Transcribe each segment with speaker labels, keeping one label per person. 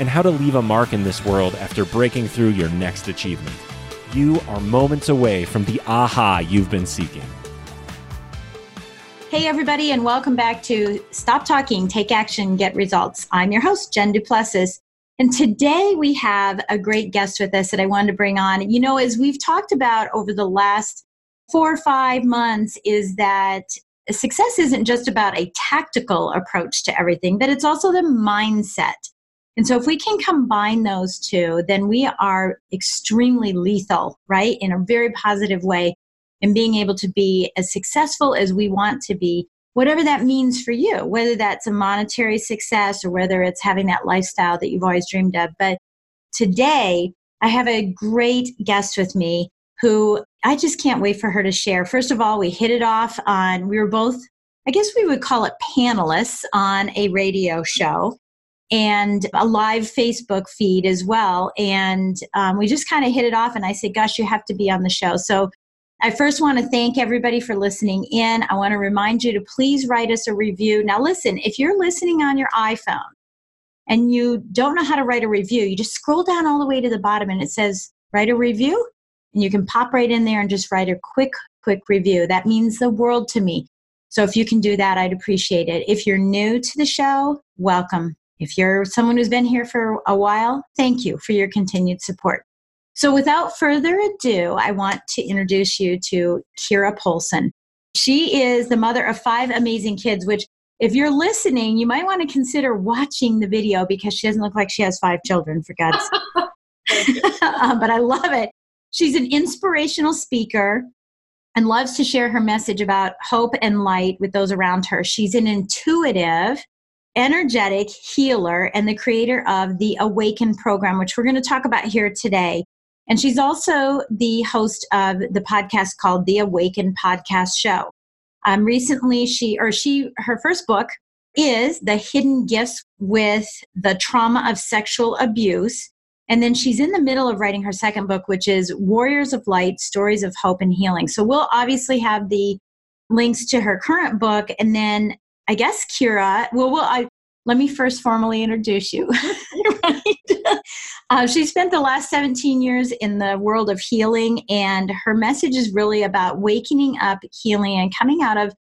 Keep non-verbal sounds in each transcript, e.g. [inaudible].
Speaker 1: and how to leave a mark in this world after breaking through your next achievement. You are moments away from the aha you've been seeking.
Speaker 2: Hey, everybody, and welcome back to Stop Talking, Take Action, Get Results. I'm your host, Jen Duplessis. And today we have a great guest with us that I wanted to bring on. You know, as we've talked about over the last four or five months, is that success isn't just about a tactical approach to everything, but it's also the mindset. And so, if we can combine those two, then we are extremely lethal, right? In a very positive way, in being able to be as successful as we want to be, whatever that means for you, whether that's a monetary success or whether it's having that lifestyle that you've always dreamed of. But today, I have a great guest with me who I just can't wait for her to share. First of all, we hit it off on, we were both, I guess we would call it panelists on a radio show and a live Facebook feed as well. And um, we just kind of hit it off. And I said, Gosh, you have to be on the show. So I first want to thank everybody for listening in. I want to remind you to please write us a review. Now, listen, if you're listening on your iPhone and you don't know how to write a review, you just scroll down all the way to the bottom and it says, Write a review. And you can pop right in there and just write a quick, quick review. That means the world to me. So if you can do that, I'd appreciate it. If you're new to the show, welcome. If you're someone who's been here for a while, thank you for your continued support. So, without further ado, I want to introduce you to Kira Polson. She is the mother of five amazing kids, which, if you're listening, you might want to consider watching the video because she doesn't look like she has five children, for God's sake. [laughs] [laughs] um, but I love it. She's an inspirational speaker and loves to share her message about hope and light with those around her. She's an intuitive energetic healer and the creator of the Awaken program, which we're going to talk about here today. And she's also the host of the podcast called The Awaken Podcast Show. Um, recently, she or she her first book is The Hidden Gifts with the Trauma of Sexual Abuse. And then she's in the middle of writing her second book, which is Warriors of Light Stories of Hope and Healing. So we'll obviously have the links to her current book and then I guess Kira. Well, well, I let me first formally introduce you. [laughs] [laughs] uh, she spent the last 17 years in the world of healing, and her message is really about waking up, healing, and coming out of,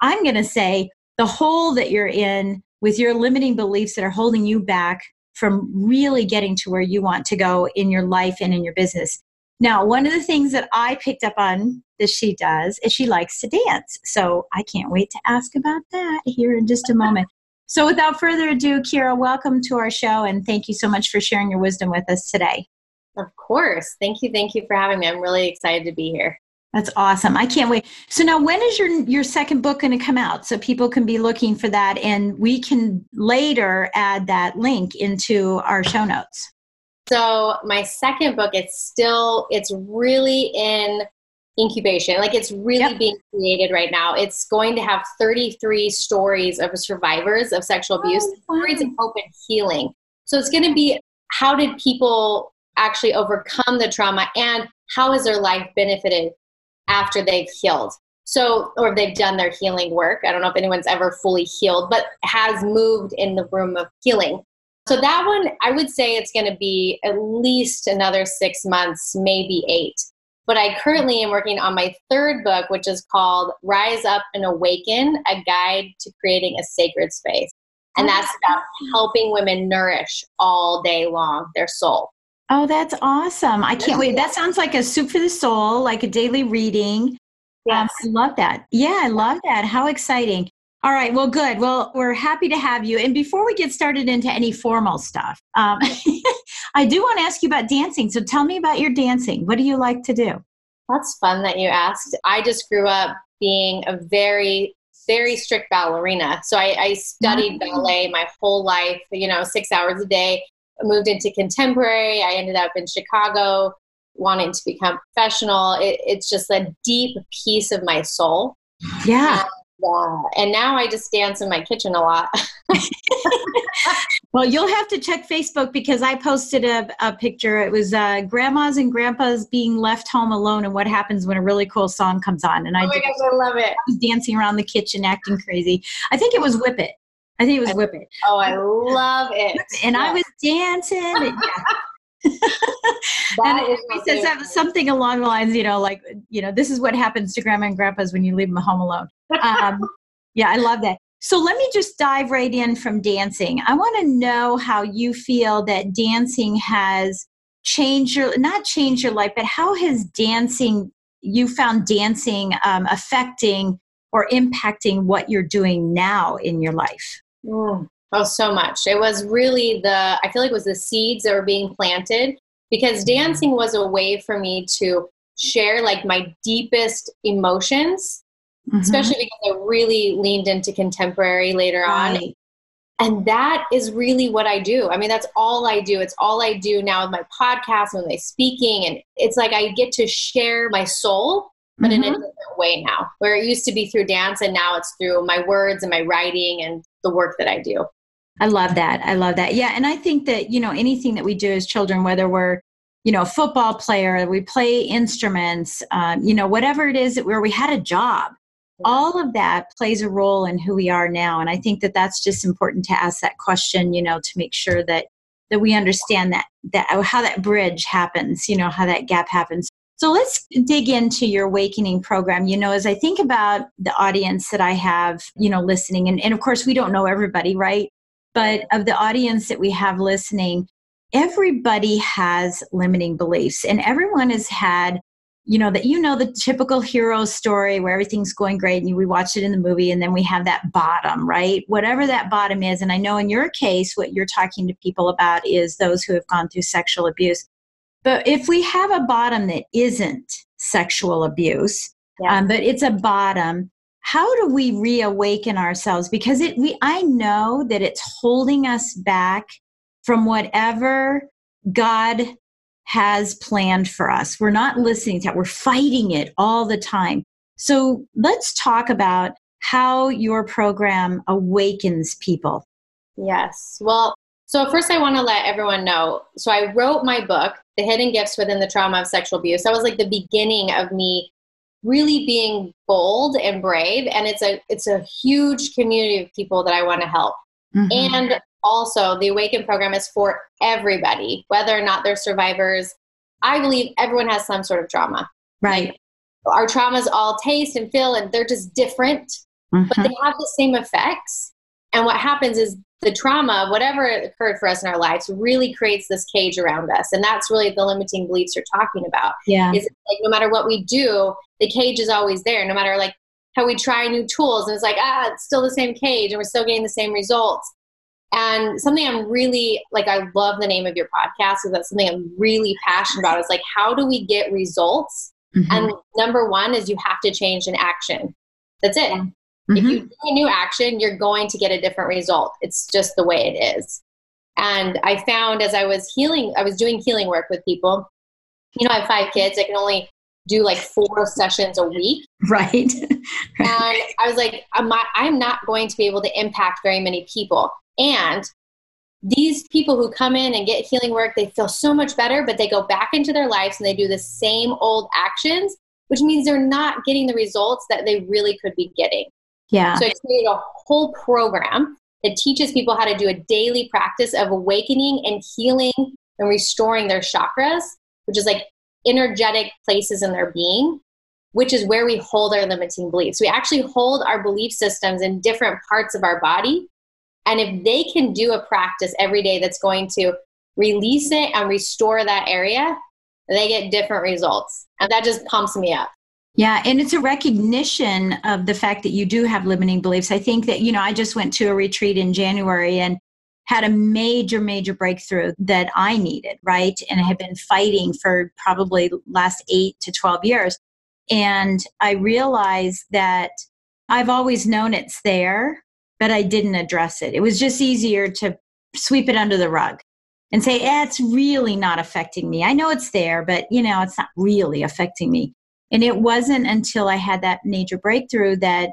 Speaker 2: I'm going to say, the hole that you're in with your limiting beliefs that are holding you back from really getting to where you want to go in your life and in your business. Now, one of the things that I picked up on that she does is she likes to dance. So I can't wait to ask about that here in just a moment. So without further ado, Kira, welcome to our show and thank you so much for sharing your wisdom with us today.
Speaker 3: Of course. Thank you. Thank you for having me. I'm really excited to be here.
Speaker 2: That's awesome. I can't wait. So now when is your your second book going to come out so people can be looking for that and we can later add that link into our show notes.
Speaker 3: So my second book it's still it's really in incubation. Like it's really yep. being created right now. It's going to have 33 stories of survivors of sexual oh, abuse, oh, stories of hope and healing. So it's going to be how did people actually overcome the trauma and how has their life benefited after they've healed? So, or they've done their healing work. I don't know if anyone's ever fully healed, but has moved in the room of healing. So, that one, I would say it's going to be at least another six months, maybe eight. But I currently am working on my third book, which is called Rise Up and Awaken A Guide to Creating a Sacred Space. And that's about helping women nourish all day long their soul.
Speaker 2: Oh, that's awesome. I can't wait. That sounds like a soup for the soul, like a daily reading. Yes. Um, I love that. Yeah, I love that. How exciting. All right. Well, good. Well, we're happy to have you. And before we get started into any formal stuff, um, [laughs] I do want to ask you about dancing. So tell me about your dancing. What do you like to do?
Speaker 3: That's fun that you asked. I just grew up being a very, very strict ballerina. So I, I studied mm-hmm. ballet my whole life, you know, six hours a day. I moved into contemporary. I ended up in Chicago wanting to become professional. It, it's just a deep piece of my soul.
Speaker 2: Yeah.
Speaker 3: Yeah. And now I just dance in my kitchen a lot. [laughs]
Speaker 2: well, you'll have to check Facebook because I posted a, a picture. It was uh, grandmas and grandpas being left home alone and what happens when a really cool song comes on. And
Speaker 3: I,
Speaker 2: oh
Speaker 3: my gosh, I love it. I
Speaker 2: dancing around the kitchen, acting crazy. I think it was Whip It. I think it was Whip It.
Speaker 3: Oh, I love it.
Speaker 2: And yeah. I was dancing. And, yeah. [laughs] and he says something along the lines, you know, like, you know, this is what happens to grandma and grandpas when you leave them home alone. Um, [laughs] yeah, I love that. So let me just dive right in from dancing. I want to know how you feel that dancing has changed your, not changed your life, but how has dancing, you found dancing um, affecting or impacting what you're doing now in your life?
Speaker 3: Mm. Oh, so much. It was really the, I feel like it was the seeds that were being planted because dancing was a way for me to share like my deepest emotions, mm-hmm. especially because I really leaned into contemporary later right. on. And that is really what I do. I mean, that's all I do. It's all I do now with my podcast and my speaking. And it's like I get to share my soul, but mm-hmm. in a mm-hmm. different way now, where it used to be through dance and now it's through my words and my writing and the work that I do.
Speaker 2: I love that. I love that. Yeah. And I think that, you know, anything that we do as children, whether we're, you know, a football player, we play instruments, um, you know, whatever it is that where we had a job, all of that plays a role in who we are now. And I think that that's just important to ask that question, you know, to make sure that that we understand that that how that bridge happens, you know, how that gap happens. So let's dig into your awakening program. You know, as I think about the audience that I have, you know, listening, and, and of course, we don't know everybody, right? But of the audience that we have listening, everybody has limiting beliefs. And everyone has had you know that you know the typical hero story where everything's going great and we watch it in the movie and then we have that bottom right? Whatever that bottom is. And i know in your case what you're talking to people about is those who have gone through sexual abuse. But if we have a bottom that isn't sexual abuse yeah. um, but it's a bottom how do we reawaken ourselves? Because it we i know that it's holding us back from whatever god has planned for us. We're not listening to that. We're fighting it all the time. So let's talk about how your program awakens people.
Speaker 3: Yes. Well so first i want to let everyone know so i wrote my book the hidden gifts within the trauma of sexual abuse. That was like the beginning of me really being bold and brave and it's a it's a huge community of people that i want to help. Mm-hmm. and also the awaken program is for everybody whether or not they're survivors. I believe everyone has some sort of trauma.
Speaker 2: Right.
Speaker 3: Our traumas all taste and feel and they're just different mm-hmm. but they have the same effects. And what happens is the trauma, whatever occurred for us in our lives, really creates this cage around us. And that's really the limiting beliefs you're talking about.
Speaker 2: Yeah.
Speaker 3: Is like no matter what we do, the cage is always there. No matter like how we try new tools, and it's like, ah, it's still the same cage and we're still getting the same results. And something I'm really like, I love the name of your podcast because that's something I'm really passionate about. Is like, how do we get results? Mm-hmm. And number one is you have to change an action. That's it. Mm-hmm. If you do a new action, you're going to get a different result. It's just the way it is. And I found as I was healing, I was doing healing work with people. You know, I have five kids. I can only do like four sessions a week. [laughs]
Speaker 2: Right.
Speaker 3: and I was like, I'm not, I'm not going to be able to impact very many people. And these people who come in and get healing work, they feel so much better, but they go back into their lives and they do the same old actions, which means they're not getting the results that they really could be getting.
Speaker 2: Yeah.
Speaker 3: So I created a whole program that teaches people how to do a daily practice of awakening and healing and restoring their chakras, which is like energetic places in their being, which is where we hold our limiting beliefs. We actually hold our belief systems in different parts of our body. And if they can do a practice every day that's going to release it and restore that area, they get different results. And that just pumps me up.
Speaker 2: Yeah, and it's a recognition of the fact that you do have limiting beliefs. I think that, you know, I just went to a retreat in January and had a major, major breakthrough that I needed, right? And I had been fighting for probably last eight to 12 years. And I realized that I've always known it's there, but I didn't address it. It was just easier to sweep it under the rug and say, eh, it's really not affecting me. I know it's there, but you know, it's not really affecting me. And it wasn't until I had that major breakthrough that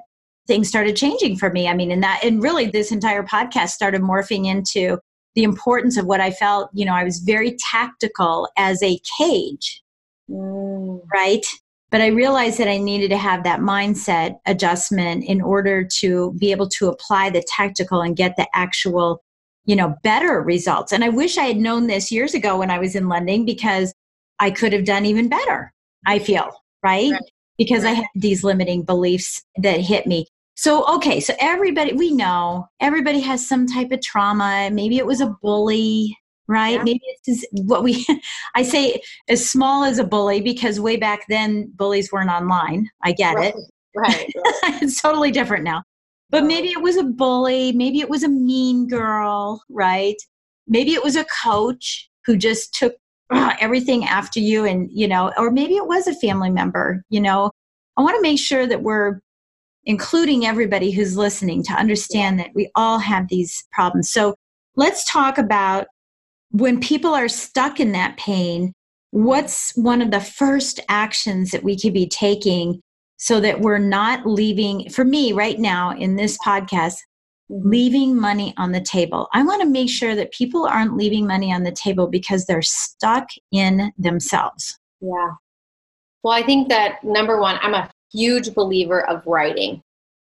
Speaker 2: things started changing for me. I mean, and that, and really this entire podcast started morphing into the importance of what I felt, you know, I was very tactical as a cage, mm. right? But I realized that I needed to have that mindset adjustment in order to be able to apply the tactical and get the actual, you know, better results. And I wish I had known this years ago when I was in lending because I could have done even better, I feel, right? right. Because right. I had these limiting beliefs that hit me. So, okay, so everybody, we know everybody has some type of trauma. Maybe it was a bully, right? Yeah. Maybe it's what we, [laughs] I say as small as a bully because way back then bullies weren't online. I get
Speaker 3: right.
Speaker 2: it.
Speaker 3: Right.
Speaker 2: right. [laughs] it's totally different now. But maybe it was a bully. Maybe it was a mean girl, right? Maybe it was a coach who just took [clears throat] everything after you and, you know, or maybe it was a family member, you know. I want to make sure that we're including everybody who's listening to understand that we all have these problems. So let's talk about when people are stuck in that pain, what's one of the first actions that we could be taking so that we're not leaving, for me right now in this podcast. Mm-hmm. leaving money on the table. I want to make sure that people aren't leaving money on the table because they're stuck in themselves.
Speaker 3: Yeah. Well, I think that number one, I'm a huge believer of writing.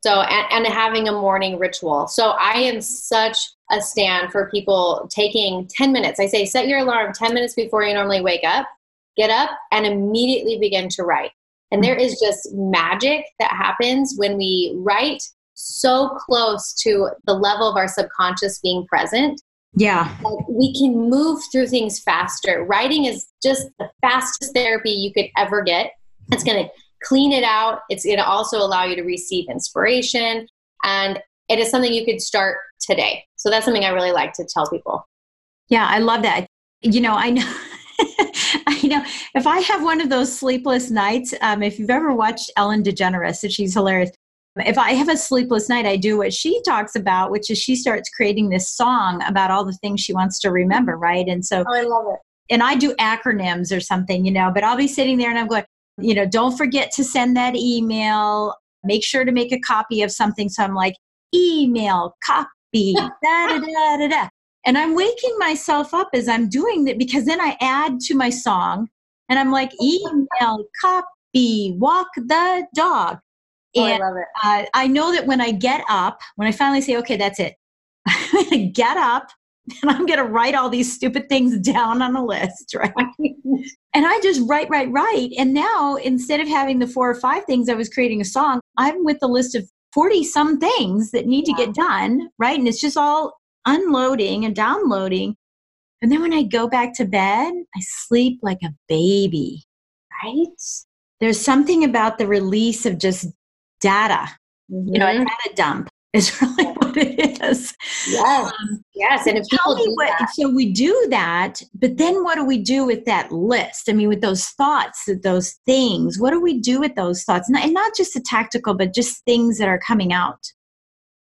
Speaker 3: So, and, and having a morning ritual. So, I am such a stand for people taking 10 minutes. I say, set your alarm 10 minutes before you normally wake up, get up, and immediately begin to write. And there mm-hmm. is just magic that happens when we write so close to the level of our subconscious being present.
Speaker 2: Yeah.
Speaker 3: We can move through things faster. Writing is just the fastest therapy you could ever get. It's going to clean it out. It's going to also allow you to receive inspiration. And it is something you could start today. So that's something I really like to tell people.
Speaker 2: Yeah, I love that. You know, I know. [laughs] I know if I have one of those sleepless nights, um, if you've ever watched Ellen DeGeneres, she's hilarious. If I have a sleepless night, I do what she talks about, which is she starts creating this song about all the things she wants to remember, right? And so,
Speaker 3: oh, I love it.
Speaker 2: And I do acronyms or something, you know, but I'll be sitting there and I'm going, you know, don't forget to send that email. Make sure to make a copy of something. So I'm like, email, copy, da da da da da. And I'm waking myself up as I'm doing that because then I add to my song and I'm like, [laughs] email, copy, walk the dog.
Speaker 3: Oh, and I love it.
Speaker 2: Uh, I know that when I get up, when I finally say, okay, that's it, I'm going to get up and I'm going to write all these stupid things down on a list, [laughs] right? and I just write, write, write. And now instead of having the four or five things I was creating a song, I'm with the list of 40 some things that need yeah. to get done, right? And it's just all unloading and downloading. And then when I go back to bed, I sleep like a baby, right? There's something about the release of just data, mm-hmm. you know, a mm-hmm. data dump [laughs] is really what it is.
Speaker 3: Yes. Um, yes. And if people do
Speaker 2: what,
Speaker 3: that.
Speaker 2: so we do that, but then what do we do with that list? I mean, with those thoughts, those things, what do we do with those thoughts? And not just the tactical, but just things that are coming out.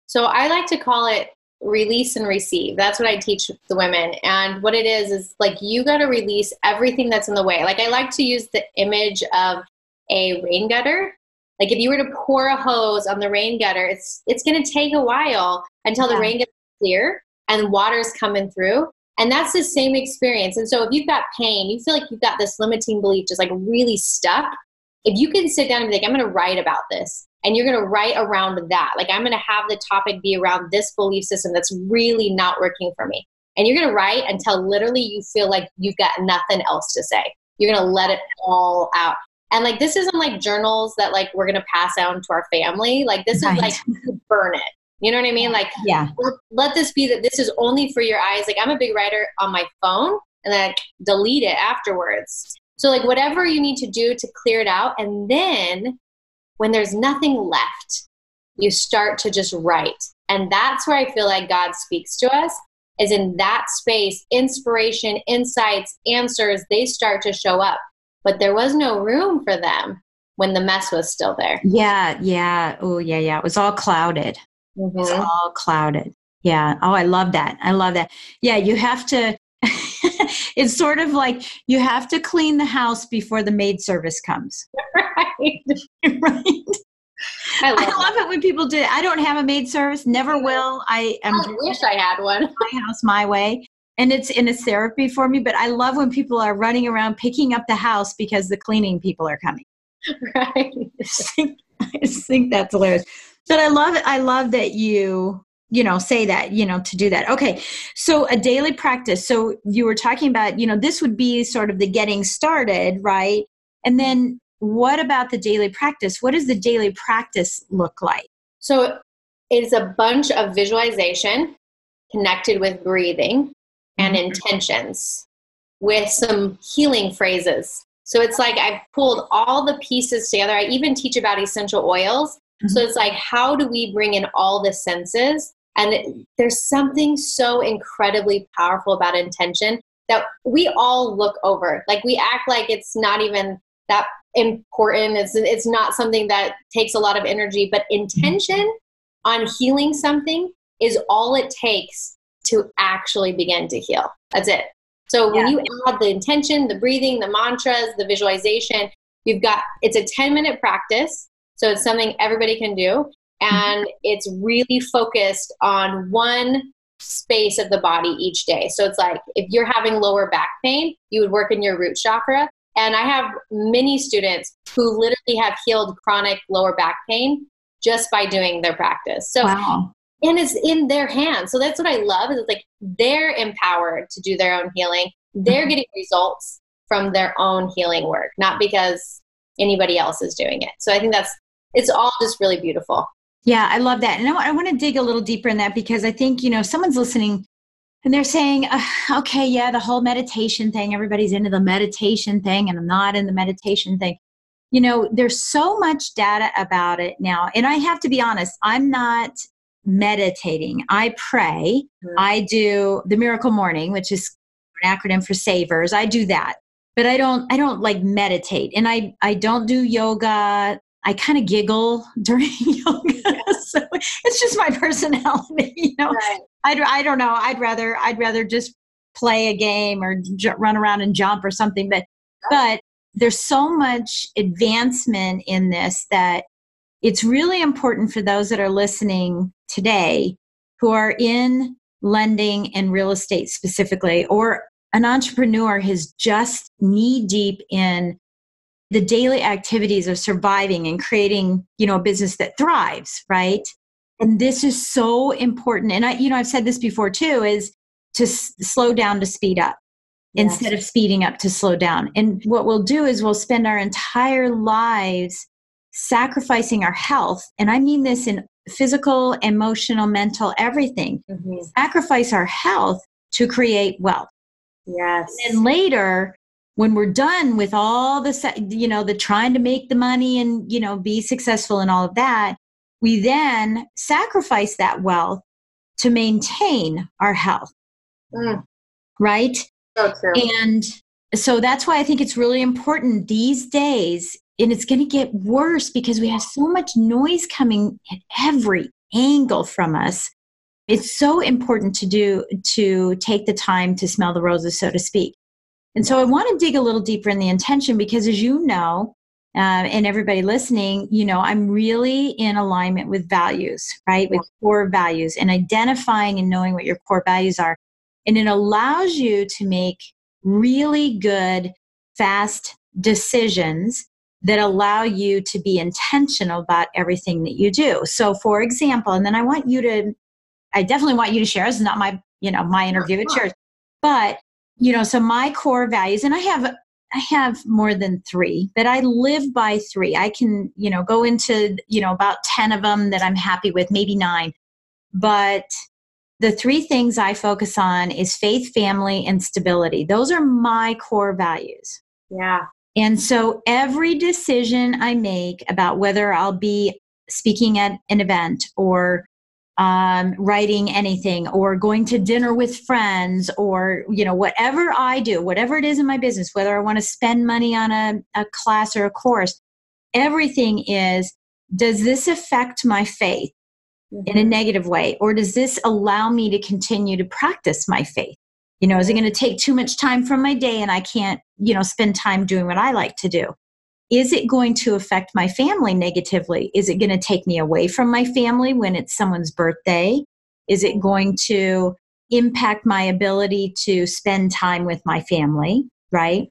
Speaker 3: So I like to call it release and receive. That's what I teach the women. And what it is, is like you got to release everything that's in the way. Like I like to use the image of a rain gutter like if you were to pour a hose on the rain gutter, it's it's going to take a while until yeah. the rain gets clear and water's coming through. And that's the same experience. And so if you've got pain, you feel like you've got this limiting belief just like really stuck. If you can sit down and be like, I'm going to write about this, and you're going to write around that. Like I'm going to have the topic be around this belief system that's really not working for me. And you're going to write until literally you feel like you've got nothing else to say. You're going to let it all out. And like this isn't like journals that like we're gonna pass down to our family. Like this right. is like burn it. You know what I mean? Like,
Speaker 2: yeah.
Speaker 3: Let, let this be that this is only for your eyes. Like, I'm a big writer on my phone and then I delete it afterwards. So, like, whatever you need to do to clear it out. And then when there's nothing left, you start to just write. And that's where I feel like God speaks to us is in that space, inspiration, insights, answers, they start to show up. But there was no room for them when the mess was still there.
Speaker 2: Yeah, yeah. Oh, yeah, yeah. It was all clouded. Mm-hmm. It was all clouded. Yeah. Oh, I love that. I love that. Yeah, you have to. [laughs] it's sort of like you have to clean the house before the maid service comes. [laughs]
Speaker 3: Right. [laughs]
Speaker 2: right. I love, I love it when people do. I don't have a maid service. Never will. I am.
Speaker 3: I wish I had one.
Speaker 2: My house, my way, and it's in a therapy for me. But I love when people are running around picking up the house because the cleaning people are coming. [laughs]
Speaker 3: Right.
Speaker 2: I just think, I just think that's hilarious. But I love. I love that you you know say that you know to do that okay so a daily practice so you were talking about you know this would be sort of the getting started right and then what about the daily practice? What does the daily practice look like?
Speaker 3: So it's a bunch of visualization connected with breathing and mm-hmm. intentions with some healing phrases. So it's like I've pulled all the pieces together. I even teach about essential oils. Mm-hmm. So it's like, how do we bring in all the senses? And there's something so incredibly powerful about intention that we all look over. Like we act like it's not even that important. It's it's not something that takes a lot of energy, but intention on healing something is all it takes to actually begin to heal. That's it. So when yeah. you add the intention, the breathing, the mantras, the visualization, you've got it's a 10 minute practice. So it's something everybody can do. Mm-hmm. And it's really focused on one space of the body each day. So it's like if you're having lower back pain, you would work in your root chakra. And I have many students who literally have healed chronic lower back pain just by doing their practice. So, wow. And it's in their hands. So that's what I love is like they're empowered to do their own healing. They're mm-hmm. getting results from their own healing work, not because anybody else is doing it. So I think that's it's all just really beautiful.
Speaker 2: Yeah, I love that. And I want to dig a little deeper in that because I think, you know, someone's listening and they're saying, uh, okay, yeah, the whole meditation thing, everybody's into the meditation thing, and I'm not in the meditation thing. You know, there's so much data about it now. And I have to be honest, I'm not meditating. I pray. Mm-hmm. I do the miracle morning, which is an acronym for savers. I do that. But I don't I don't like meditate. And I I don't do yoga. I kind of giggle [laughs] during yoga. [laughs] so it's just my [laughs] personality, you know. Right. I'd, I don't know. I'd rather I'd rather just play a game or j- run around and jump or something. But but there's so much advancement in this that it's really important for those that are listening today who are in lending and real estate specifically or an entrepreneur who's just knee deep in the daily activities of surviving and creating you know a business that thrives right? And this is so important. And i you know i've said this before too is to s- slow down to speed up yes. instead of speeding up to slow down. And what we'll do is we'll spend our entire lives sacrificing our health and i mean this in physical emotional mental everything mm-hmm. sacrifice our health to create wealth
Speaker 3: yes
Speaker 2: and later when we're done with all the you know the trying to make the money and you know be successful and all of that we then sacrifice that wealth to maintain our health mm. right
Speaker 3: so true.
Speaker 2: and so that's why i think it's really important these days and it's going to get worse because we have so much noise coming at every angle from us it's so important to do to take the time to smell the roses so to speak and so I want to dig a little deeper in the intention because, as you know, uh, and everybody listening, you know, I'm really in alignment with values, right? With core values and identifying and knowing what your core values are. And it allows you to make really good, fast decisions that allow you to be intentional about everything that you do. So, for example, and then I want you to, I definitely want you to share. This is not my, you know, my interview. It's yours. But you know so my core values and i have i have more than three but i live by three i can you know go into you know about 10 of them that i'm happy with maybe nine but the three things I focus on is faith, family, and stability. Those are my core values.
Speaker 3: Yeah.
Speaker 2: And so every decision I make about whether I'll be speaking at an event or um, writing anything or going to dinner with friends or you know whatever i do whatever it is in my business whether i want to spend money on a, a class or a course everything is does this affect my faith mm-hmm. in a mm-hmm. negative way or does this allow me to continue to practice my faith you know is it going to take too much time from my day and i can't you know spend time doing what i like to do is it going to affect my family negatively? Is it going to take me away from my family when it's someone's birthday? Is it going to impact my ability to spend time with my family? Right.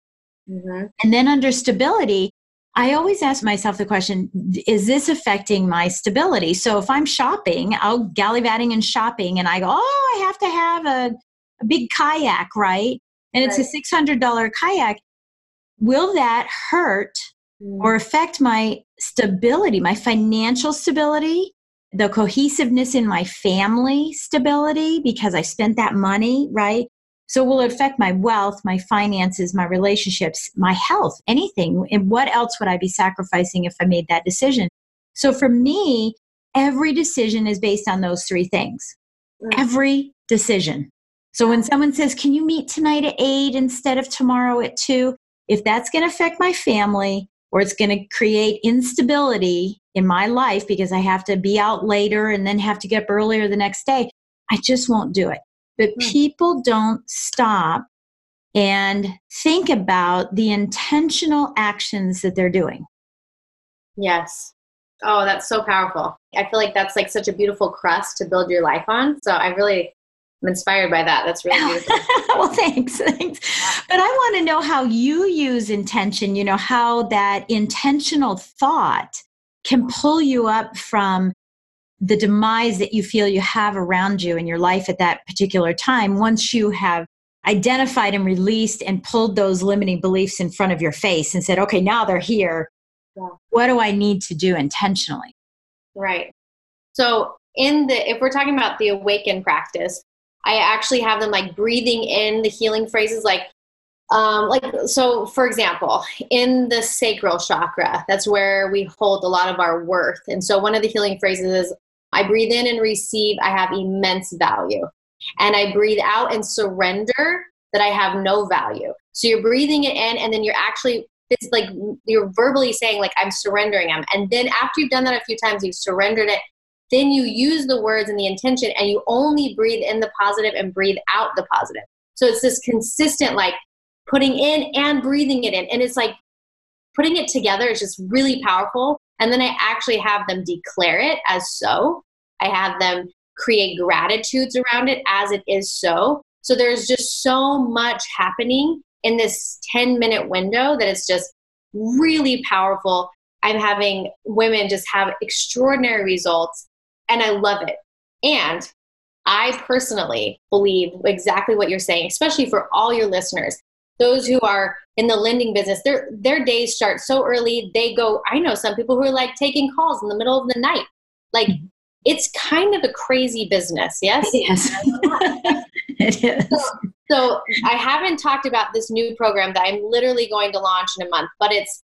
Speaker 2: Mm-hmm. And then under stability, I always ask myself the question is this affecting my stability? So if I'm shopping, I'll gallivanting and shopping, and I go, oh, I have to have a, a big kayak, right? And right. it's a $600 kayak. Will that hurt or affect my stability, my financial stability, the cohesiveness in my family stability because I spent that money, right? So will it affect my wealth, my finances, my relationships, my health, anything? And what else would I be sacrificing if I made that decision? So for me, every decision is based on those three things. Mm. Every decision. So when someone says, Can you meet tonight at eight instead of tomorrow at two? If that's going to affect my family, or it's going to create instability in my life because I have to be out later and then have to get up earlier the next day, I just won't do it. But hmm. people don't stop and think about the intentional actions that they're doing.
Speaker 3: Yes. Oh, that's so powerful. I feel like that's like such a beautiful crust to build your life on. So I really I'm inspired by that. That's really [laughs] beautiful.
Speaker 2: well, thanks. Thanks. But I want to know how you use intention, you know, how that intentional thought can pull you up from the demise that you feel you have around you in your life at that particular time once you have identified and released and pulled those limiting beliefs in front of your face and said, okay, now they're here. Yeah. What do I need to do intentionally?
Speaker 3: Right. So, in the, if we're talking about the awaken practice, I actually have them like breathing in the healing phrases like um, like so for example in the sacral chakra that's where we hold a lot of our worth. And so one of the healing phrases is i breathe in and receive i have immense value. And i breathe out and surrender that i have no value. So you're breathing it in and then you're actually it's like you're verbally saying like i'm surrendering them and then after you've done that a few times you've surrendered it then you use the words and the intention and you only breathe in the positive and breathe out the positive. So it's this consistent like putting in and breathing it in. And it's like putting it together is just really powerful. And then I actually have them declare it as so. I have them create gratitudes around it as it is so. So there's just so much happening in this 10 minute window that it's just really powerful. I'm having women just have extraordinary results and I love it. And I personally believe exactly what you're saying, especially for all your listeners. Those who are in the lending business, their their days start so early. They go. I know some people who are like taking calls in the middle of the night. Like mm-hmm. it's kind of a crazy business. Yes,
Speaker 2: yes, [laughs] it is.
Speaker 3: So, so I haven't talked about this new program that I'm literally going to launch in a month, but it's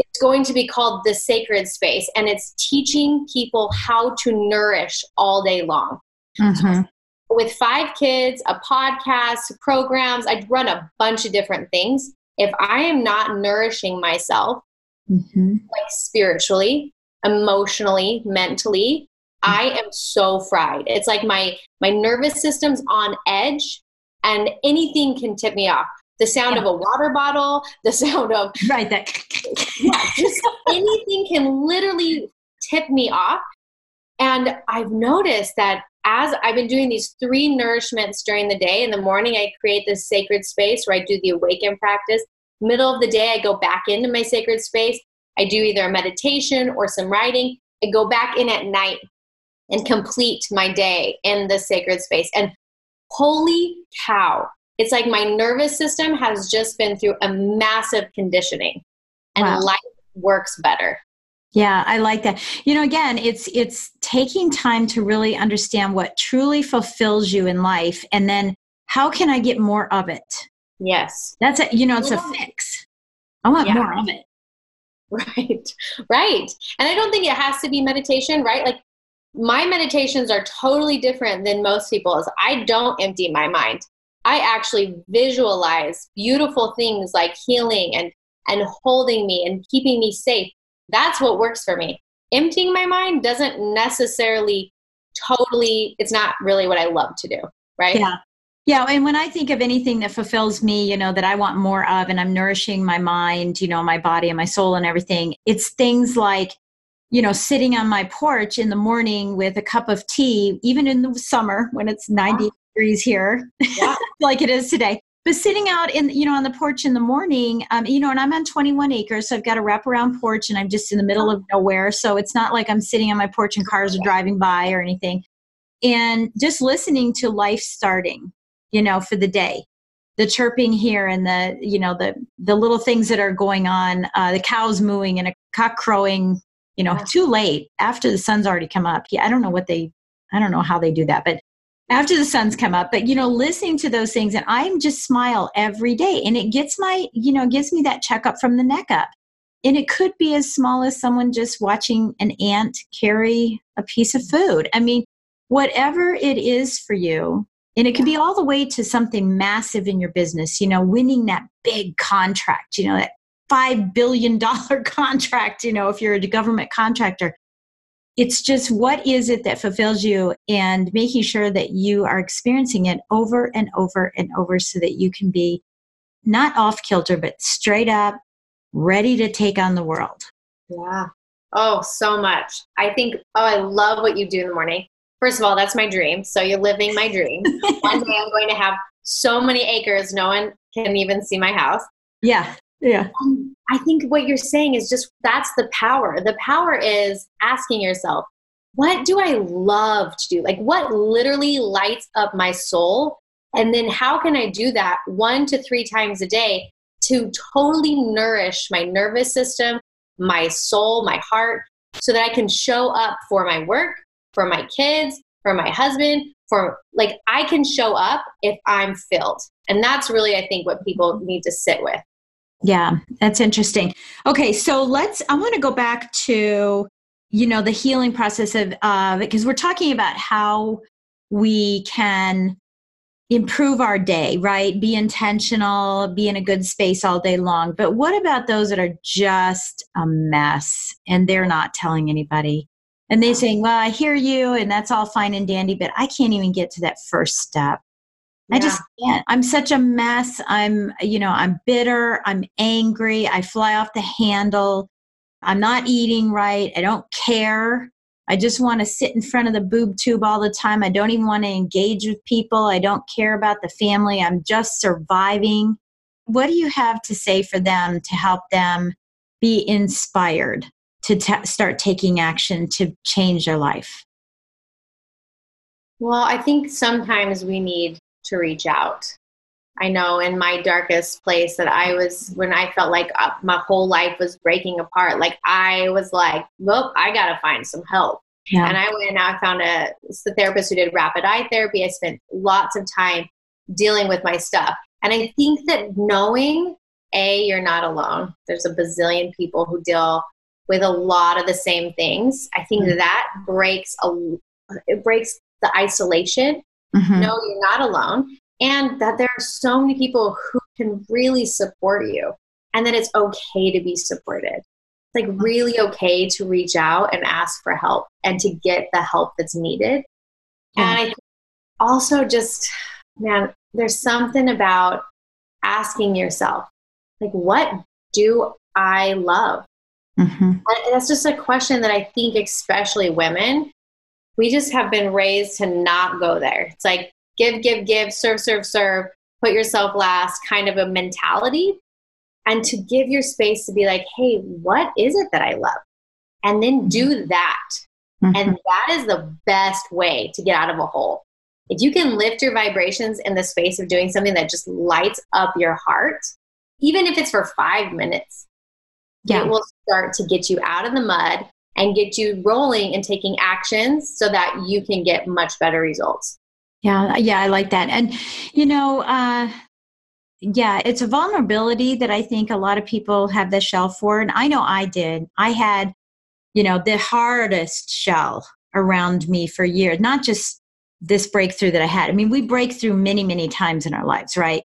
Speaker 3: it's going to be called The Sacred Space, and it's teaching people how to nourish all day long. Mm-hmm. With five kids, a podcast, programs, I run a bunch of different things. If I am not nourishing myself, mm-hmm. like spiritually, emotionally, mentally, mm-hmm. I am so fried. It's like my my nervous system's on edge and anything can tip me off the sound yeah. of a water bottle, [laughs] the sound of
Speaker 2: right that
Speaker 3: yeah, just anything can literally tip me off. And I've noticed that as I've been doing these three nourishments during the day, in the morning I create this sacred space where I do the awaken practice. Middle of the day, I go back into my sacred space. I do either a meditation or some writing. I go back in at night and complete my day in the sacred space. And holy cow, it's like my nervous system has just been through a massive conditioning and wow. life works better
Speaker 2: yeah i like that you know again it's it's taking time to really understand what truly fulfills you in life and then how can I get more of it?
Speaker 3: Yes.
Speaker 2: That's it. You know, it's a fix. I want yeah. more of it. [laughs]
Speaker 3: Right. Right. And I don't think it has to be meditation, right? Like my meditations are totally different than most people's. I don't empty my mind. I actually visualize beautiful things like healing and and holding me and keeping me safe. That's what works for me. Emptying my mind doesn't necessarily totally it's not really what I love to do, right?
Speaker 2: Yeah. Yeah, and when I think of anything that fulfills me, you know, that I want more of and I'm nourishing my mind, you know, my body and my soul and everything, it's things like, you know, sitting on my porch in the morning with a cup of tea, even in the summer when it's 90 wow. Degrees here, yeah. [laughs] like it is today. But sitting out in, you know, on the porch in the morning, um, you know, and I'm on 21 acres, so I've got a wraparound porch and I'm just in the middle of nowhere. So it's not like I'm sitting on my porch and cars are driving by or anything. And just listening to life starting, you know, for the day. The chirping here and the, you know, the the little things that are going on, uh, the cows mooing and a cock crowing, you know, too late after the sun's already come up. Yeah, I don't know what they, I don't know how they do that, but after the sun's come up. But you know, listening to those things, and I'm just smile every day, and it gets my, you know, gives me that checkup from the neck up. And it could be as small as someone just watching an ant carry a piece of food. I mean, whatever it is for you, and it could be all the way to something massive in your business, you know, winning that big contract, you know, that $5 billion [laughs] contract, you know, if you're a government contractor. It's just what is it that fulfills you and making sure that you are experiencing it over and over and over so that you can be not off kilter, but straight up ready to take on the world.
Speaker 3: Yeah. Oh, so much. I think, oh, I love what you do in the morning. First of all, that's my dream. So you're living my dream. [laughs] One day I'm going to have so many acres, no one can even see my house.
Speaker 2: Yeah. Yeah.
Speaker 3: And I think what you're saying is just that's the power. The power is asking yourself, what do I love to do? Like, what literally lights up my soul? And then how can I do that one to three times a day to totally nourish my nervous system, my soul, my heart, so that I can show up for my work, for my kids, for my husband, for like I can show up if I'm filled. And that's really, I think, what people need to sit with.
Speaker 2: Yeah, that's interesting. Okay, so let's, I want to go back to, you know, the healing process of, uh, because we're talking about how we can improve our day, right? Be intentional, be in a good space all day long. But what about those that are just a mess and they're not telling anybody? and they're saying, "Well, I hear you, and that's all fine and dandy, but I can't even get to that first step. Yeah. I just can't. I'm such a mess. I'm, you know, I'm bitter. I'm angry. I fly off the handle. I'm not eating right. I don't care. I just want to sit in front of the boob tube all the time. I don't even want to engage with people. I don't care about the family. I'm just surviving. What do you have to say for them to help them be inspired? to t- start taking action to change their life?
Speaker 3: Well, I think sometimes we need to reach out. I know in my darkest place that I was when I felt like uh, my whole life was breaking apart, like I was like, well, I got to find some help. Yeah. And I went and I found a, the therapist who did rapid eye therapy. I spent lots of time dealing with my stuff. And I think that knowing, A, you're not alone. There's a bazillion people who deal with a lot of the same things. I think mm-hmm. that breaks a it breaks the isolation. Mm-hmm. No, you're not alone, and that there are so many people who can really support you, and that it's okay to be supported. It's like mm-hmm. really okay to reach out and ask for help and to get the help that's needed. And I also just man, there's something about asking yourself, like, what do I love? Mm-hmm. And that's just a question that I think, especially women, we just have been raised to not go there. It's like give, give, give, serve, serve, serve, put yourself last kind of a mentality. And to give your space to be like, hey, what is it that I love? And then do mm-hmm. that. Mm-hmm. And that is the best way to get out of a hole. If you can lift your vibrations in the space of doing something that just lights up your heart, even if it's for five minutes, yeah. it will start to get you out of the mud and get you rolling and taking actions so that you can get much better results.
Speaker 2: Yeah, yeah, I like that. And you know, uh yeah, it's a vulnerability that I think a lot of people have the shell for. And I know I did. I had, you know, the hardest shell around me for years, not just this breakthrough that I had. I mean, we break through many, many times in our lives, right?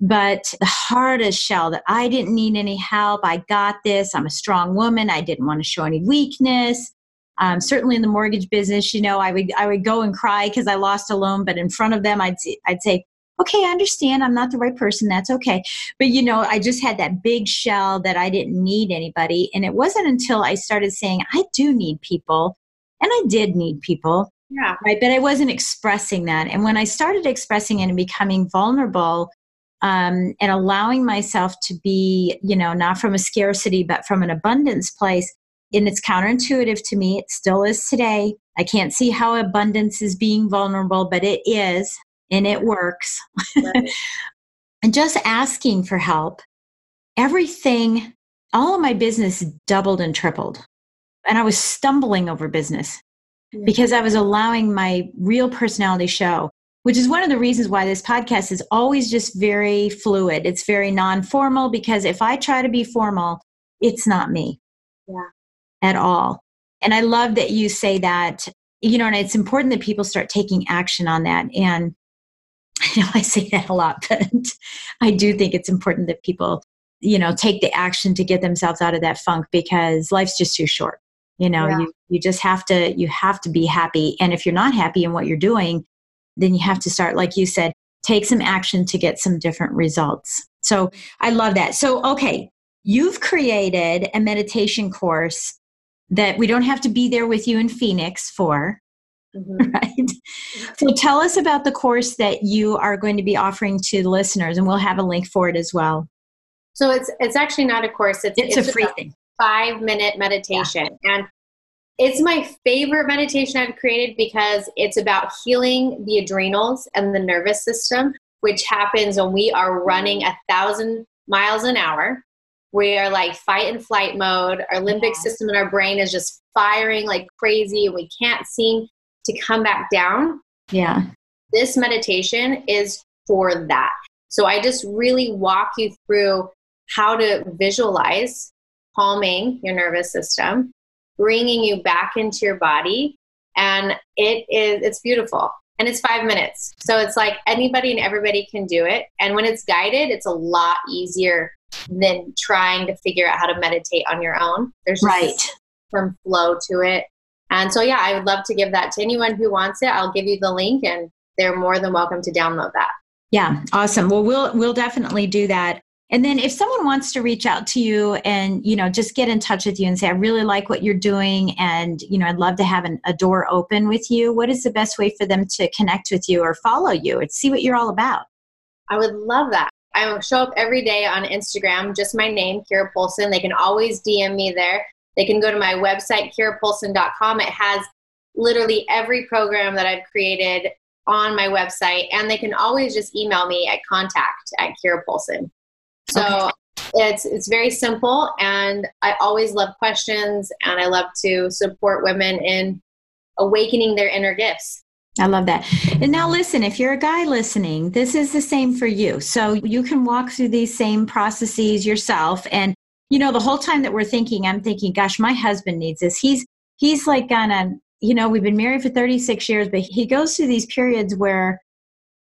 Speaker 2: But the hardest shell that I didn't need any help. I got this. I'm a strong woman. I didn't want to show any weakness. Um, certainly in the mortgage business, you know, I would I would go and cry because I lost a loan, but in front of them, I'd I'd say, okay, I understand. I'm not the right person. That's okay. But you know, I just had that big shell that I didn't need anybody, and it wasn't until I started saying I do need people, and I did need people.
Speaker 3: Yeah.
Speaker 2: Right. But I wasn't expressing that, and when I started expressing it and becoming vulnerable um, and allowing myself to be, you know, not from a scarcity, but from an abundance place. And it's counterintuitive to me. It still is today. I can't see how abundance is being vulnerable, but it is, and it works. Right. [laughs] and just asking for help, everything, all of my business doubled and tripled. And I was stumbling over business because I was allowing my real personality show which is one of the reasons why this podcast is always just very fluid. It's very non formal because if I try to be formal, it's not me
Speaker 3: yeah.
Speaker 2: at all. And I love that you say that, you know, and it's important that people start taking action on that. And [laughs] I know I say that a lot, [laughs] but I do think it's important that people, you know, take the action to get themselves out of that funk because life's just too short. You know, yeah. you, you just have to, you have to be happy. And if you're not happy in what you're doing, then you have to start, like you said, take some action to get some different results. So I love that. So, okay, you've created a meditation course that we don't have to be there with you in Phoenix for. Mm-hmm. [laughs] Right. So tell us about the course that you are going to be offering to the listeners, and we'll have a link for it as well.
Speaker 3: So it's it's actually not a course. It's
Speaker 2: it's, it's a free thing.
Speaker 3: Five minute meditation, yeah. and it's my favorite meditation I've created because it's about healing the adrenals and the nervous system, which happens when we are running a thousand miles an hour. We are like fight and flight mode. Our limbic yeah. system in our brain is just firing like crazy, and we can't seem to come back down.
Speaker 2: Yeah.
Speaker 3: This meditation is for that. So I just really walk you through how to visualize calming your nervous system bringing you back into your body. And it is it's beautiful. And it's five minutes. So it's like anybody and everybody can do it. And when it's guided it's a lot easier than trying to figure out how to meditate on your own. There's
Speaker 2: right.
Speaker 3: from flow to it. And so yeah i would love to give that to anyone who wants it. I'll give you the link and they're more than welcome to download that.
Speaker 2: Yeah awesome. Well we'll we'll definitely do that and then if someone wants to reach out to you and, you know, just get in touch with you and say, I really like what you're doing and, you know, I'd love to have an, a door open with you, what is the best way for them to connect with you or follow you and see what you're all about?
Speaker 3: I would love that. I show up every day on Instagram, just my name, Kira Poulsen. They can always DM me there. They can go to my website, kirapoulsen.com. It has literally every program that I've created on my website. And they can always just email me at contact at Kira Poulsen. So okay. it's it's very simple, and I always love questions, and I love to support women in awakening their inner gifts.
Speaker 2: I love that. And now, listen, if you're a guy listening, this is the same for you. So you can walk through these same processes yourself. And, you know, the whole time that we're thinking, I'm thinking, gosh, my husband needs this. He's, he's like on a, you know, we've been married for 36 years, but he goes through these periods where,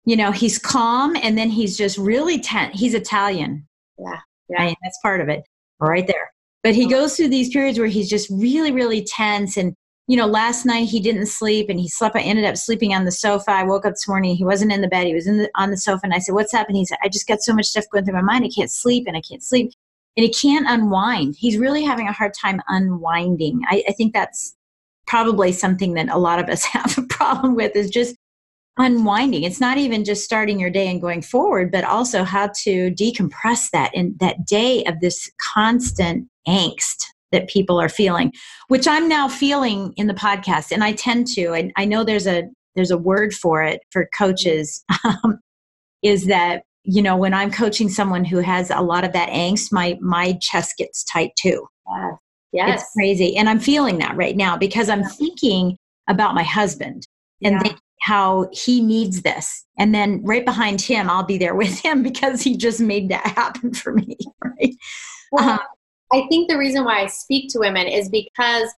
Speaker 2: you know, he's calm and then he's just really tense. He's Italian.
Speaker 3: Yeah. Yeah.
Speaker 2: Right? That's part of it right there. But he goes through these periods where he's just really, really tense. And, you know, last night he didn't sleep and he slept. I ended up sleeping on the sofa. I woke up this morning. He wasn't in the bed. He was in the, on the sofa. And I said, What's happening? He said, I just got so much stuff going through my mind. I can't sleep and I can't sleep. And he can't unwind. He's really having a hard time unwinding. I, I think that's probably something that a lot of us [laughs] have a problem with is just unwinding it's not even just starting your day and going forward but also how to decompress that in that day of this constant angst that people are feeling which i'm now feeling in the podcast and i tend to and i know there's a there's a word for it for coaches um, is that you know when i'm coaching someone who has a lot of that angst my my chest gets tight too
Speaker 3: Yes.
Speaker 2: It's crazy. And I'm feeling that right now because I'm thinking about my husband and
Speaker 3: Yeah.
Speaker 2: How he needs this. And then right behind him, I'll be there with him [laughs] because he just made that happen for me. [laughs] Right.
Speaker 3: Well,
Speaker 2: Uh-huh.
Speaker 3: I think the reason why I speak to women is because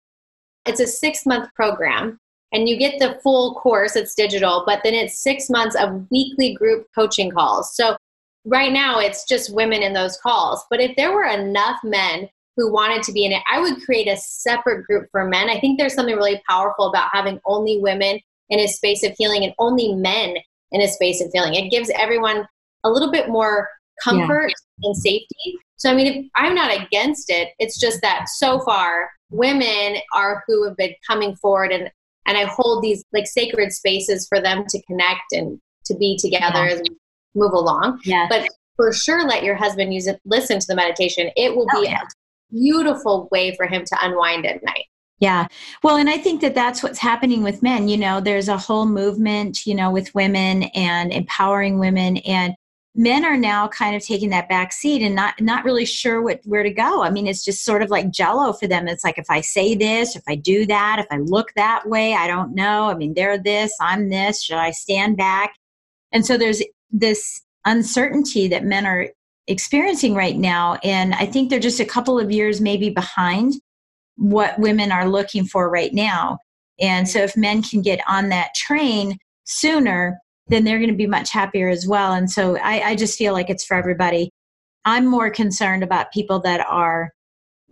Speaker 3: it's a six month program and you get the full course, it's digital, but then it's six months of weekly group coaching calls. So right now it's just women in those calls. But if there were enough men who wanted to be in it, I would create a separate group for men. I think there's something really powerful about having only women in a space of healing and only men in a space of healing. It gives everyone a little bit more comfort and safety. So, I mean, if, I'm not against it. It's just that so far, women are who have been coming forward, and and I hold these like sacred spaces for them to connect and to be together
Speaker 2: Yeah.
Speaker 3: as we move along.
Speaker 2: Yeah.
Speaker 3: But for sure, let your husband use it. Listen to the meditation. It will
Speaker 2: Oh,
Speaker 3: be
Speaker 2: yeah.
Speaker 3: a beautiful way for him to unwind at night.
Speaker 2: Yeah. Well, and I think that that's what's happening with men. You know, there's a whole movement, you know, with women and empowering women and men are now kind of taking that back seat and not not really sure what where to go. I mean, it's just sort of like jello for them. It's like if I say this, if I do that, if I look that way, I don't know. I mean, they're this, I'm this, should I stand back? And so there's this uncertainty that men are experiencing right now and I think they're just a couple of years maybe behind what women are looking for right now. And so if men can get on that train sooner, then they're going to be much happier as well. And so I, I just feel like it's for everybody. I'm more concerned about people that are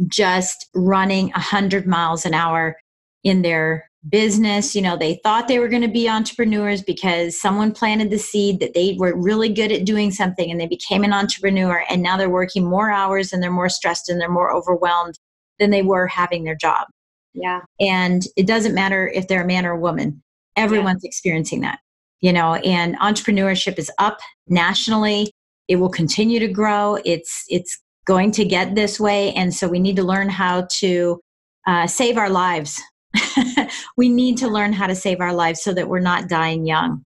Speaker 2: just running 100 miles an hour in their business. You know, they thought they were going to be entrepreneurs because someone planted the seed that they were really good at doing something and they became an entrepreneur. And now they're working more hours and they're more stressed and they're more overwhelmed than they were having their job.
Speaker 3: Yeah.
Speaker 2: And it doesn't matter if they're a man or a woman, everyone's experiencing that, you know, and entrepreneurship is up nationally. It will continue to grow. It's, it's going to get this way. And so we need to learn how to uh, save our lives. [laughs] we need to learn how to save our lives so that we're not dying young.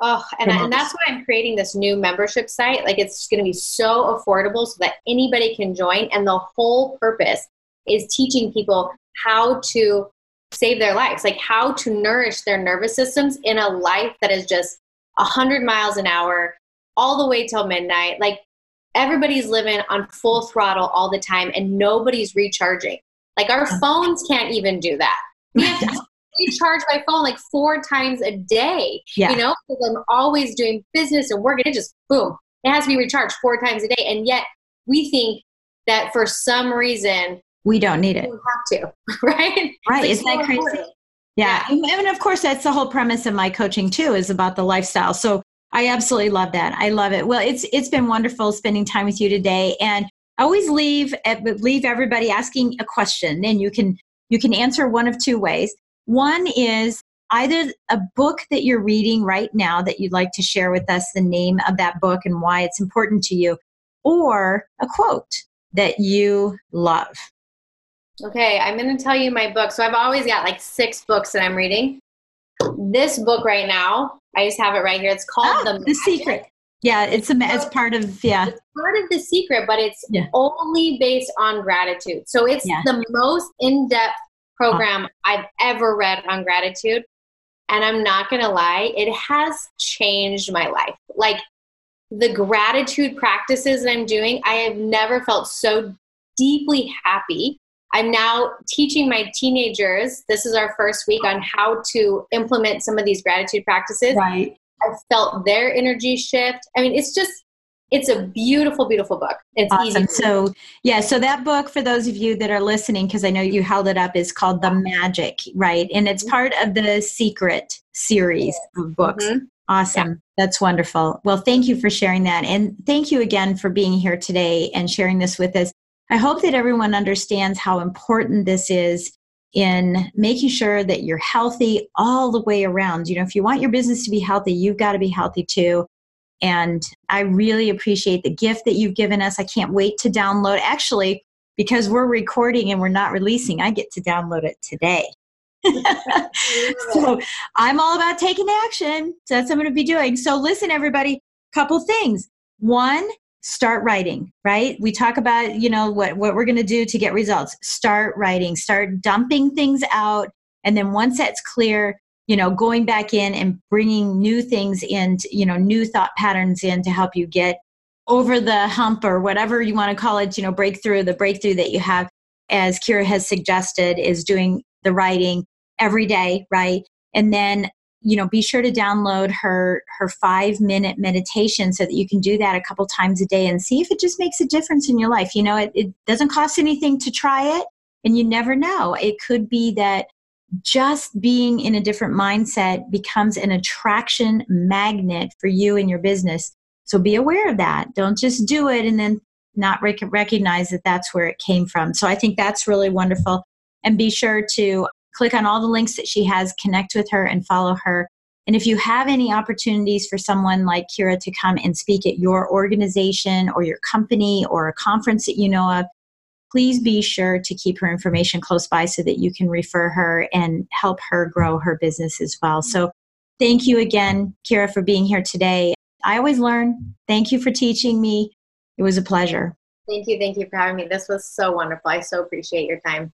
Speaker 3: Oh, and,
Speaker 2: on.
Speaker 3: and that's why I'm creating this new membership site. Like it's going to be so affordable so that anybody can join. And the whole purpose is teaching people how to save their lives, like how to nourish their nervous systems in a life that is just 100 miles an hour all the way till midnight. Like everybody's living on full throttle all the time and nobody's recharging. Like our mm. phones can't even do that. We have to [laughs] [laughs] recharge my phone like four times a day
Speaker 2: Yeah.
Speaker 3: you know because i'm always doing business and work and it just boom it has to be recharged four times a day and yet we think that for some reason
Speaker 2: We don't need it.
Speaker 3: don't have to [laughs] right
Speaker 2: Right.
Speaker 3: It's
Speaker 2: Isn't
Speaker 3: so
Speaker 2: that crazy?
Speaker 3: important.
Speaker 2: Yeah. And, and of course, that's the whole premise of my coaching too, is about the lifestyle. So I absolutely love that. I love it. Well, it's it's been wonderful spending time with you today. And I always leave eh, leave everybody asking a question, and you can you can answer one of two ways. One is either a book that you're reading right now that you'd like to share with us the name of that book and why it's important to you, or a quote that you love.
Speaker 3: Okay i'm going to tell you my book so i've always got like six books that i'm reading this book right now i just have it right here it's called
Speaker 2: Ah,
Speaker 3: the,
Speaker 2: the secret. Yeah, it's a it's part of yeah.
Speaker 3: it's part of the secret, but it's
Speaker 2: Yeah.
Speaker 3: only based on gratitude. So it's
Speaker 2: Yeah.
Speaker 3: the most in depth program I've ever read on gratitude. And I'm not going to lie, it has changed my life. Like the gratitude practices that I'm doing, I have never felt so deeply happy. I'm now teaching my teenagers, this is our first week, on how to implement some of these gratitude practices.
Speaker 2: Right.
Speaker 3: I felt their energy shift. I mean, it's just, it's a beautiful, beautiful book. It's
Speaker 2: Awesome.
Speaker 3: easy.
Speaker 2: So, yeah, so that book, for those of you that are listening, because I know you held it up, is called The Magic, right? And it's part of the Secret series of books.
Speaker 3: Mhm.
Speaker 2: Awesome. That's wonderful. Well, thank you for sharing that. And thank you again for being here today and sharing this with us. I hope that everyone understands how important this is in making sure that you're healthy all the way around. You know, if you want your business to be healthy, you've got to be healthy too. And I really appreciate the gift that you've given us. I can't wait to download. Actually, because we're recording and we're not releasing, I get to download it today. [laughs] so I'm all about taking action. So that's what I'm going to be doing. So listen, everybody, couple things. One, start writing, right? We talk about, you know, what, what we're going to do to get results. Start writing, start dumping things out. And then once that's clear, you know, going back in and bringing new things in, you know, new thought patterns in to help you get over the hump or whatever you want to call it, you know, breakthrough, the breakthrough that you have, as Kira has suggested, is doing the writing every day, right? And then you know be sure to download her her five minute meditation so that you can do that a couple times a day and see if it just makes a difference in your life. You know it, it doesn't cost anything to try it and you never know. It could be that just being in a different mindset becomes an attraction magnet for you and your business. So be aware of that. Don't just do it and then not rec- recognize that that's where it came from. So i think that's really wonderful. And be sure to click on all the links that she has, connect with her, and follow her. And if you have any opportunities for someone like Kira to come and speak at your organization or your company or a conference that you know of, please be sure to keep her information close by so that you can refer her and help her grow her business as well. So, thank you again, Kira, for being here today. I always learn. Thank you for teaching me. It was a pleasure.
Speaker 3: Thank you. Thank you for having me. This was so wonderful. I so appreciate your time.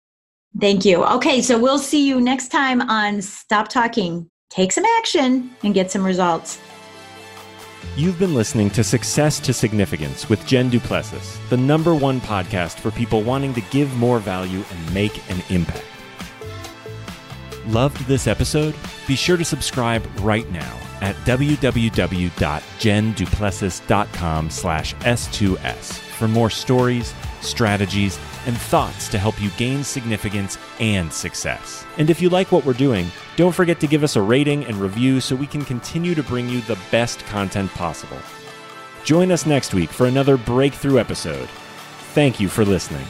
Speaker 2: Thank you. Okay, so we'll see you next time on Stop Talking. Take some action and get some results.
Speaker 1: You've been listening to Success to Significance with Jen Duplessis, the number one podcast for people wanting to give more value and make an impact. Loved this episode? Be sure to subscribe right now at www.jenduplessis.com slash S2S for more stories, strategies, and thoughts to help you gain significance and success. And if you like what we're doing, don't forget to give us a rating and review so we can continue to bring you the best content possible. Join us next week for another breakthrough episode. Thank you for listening.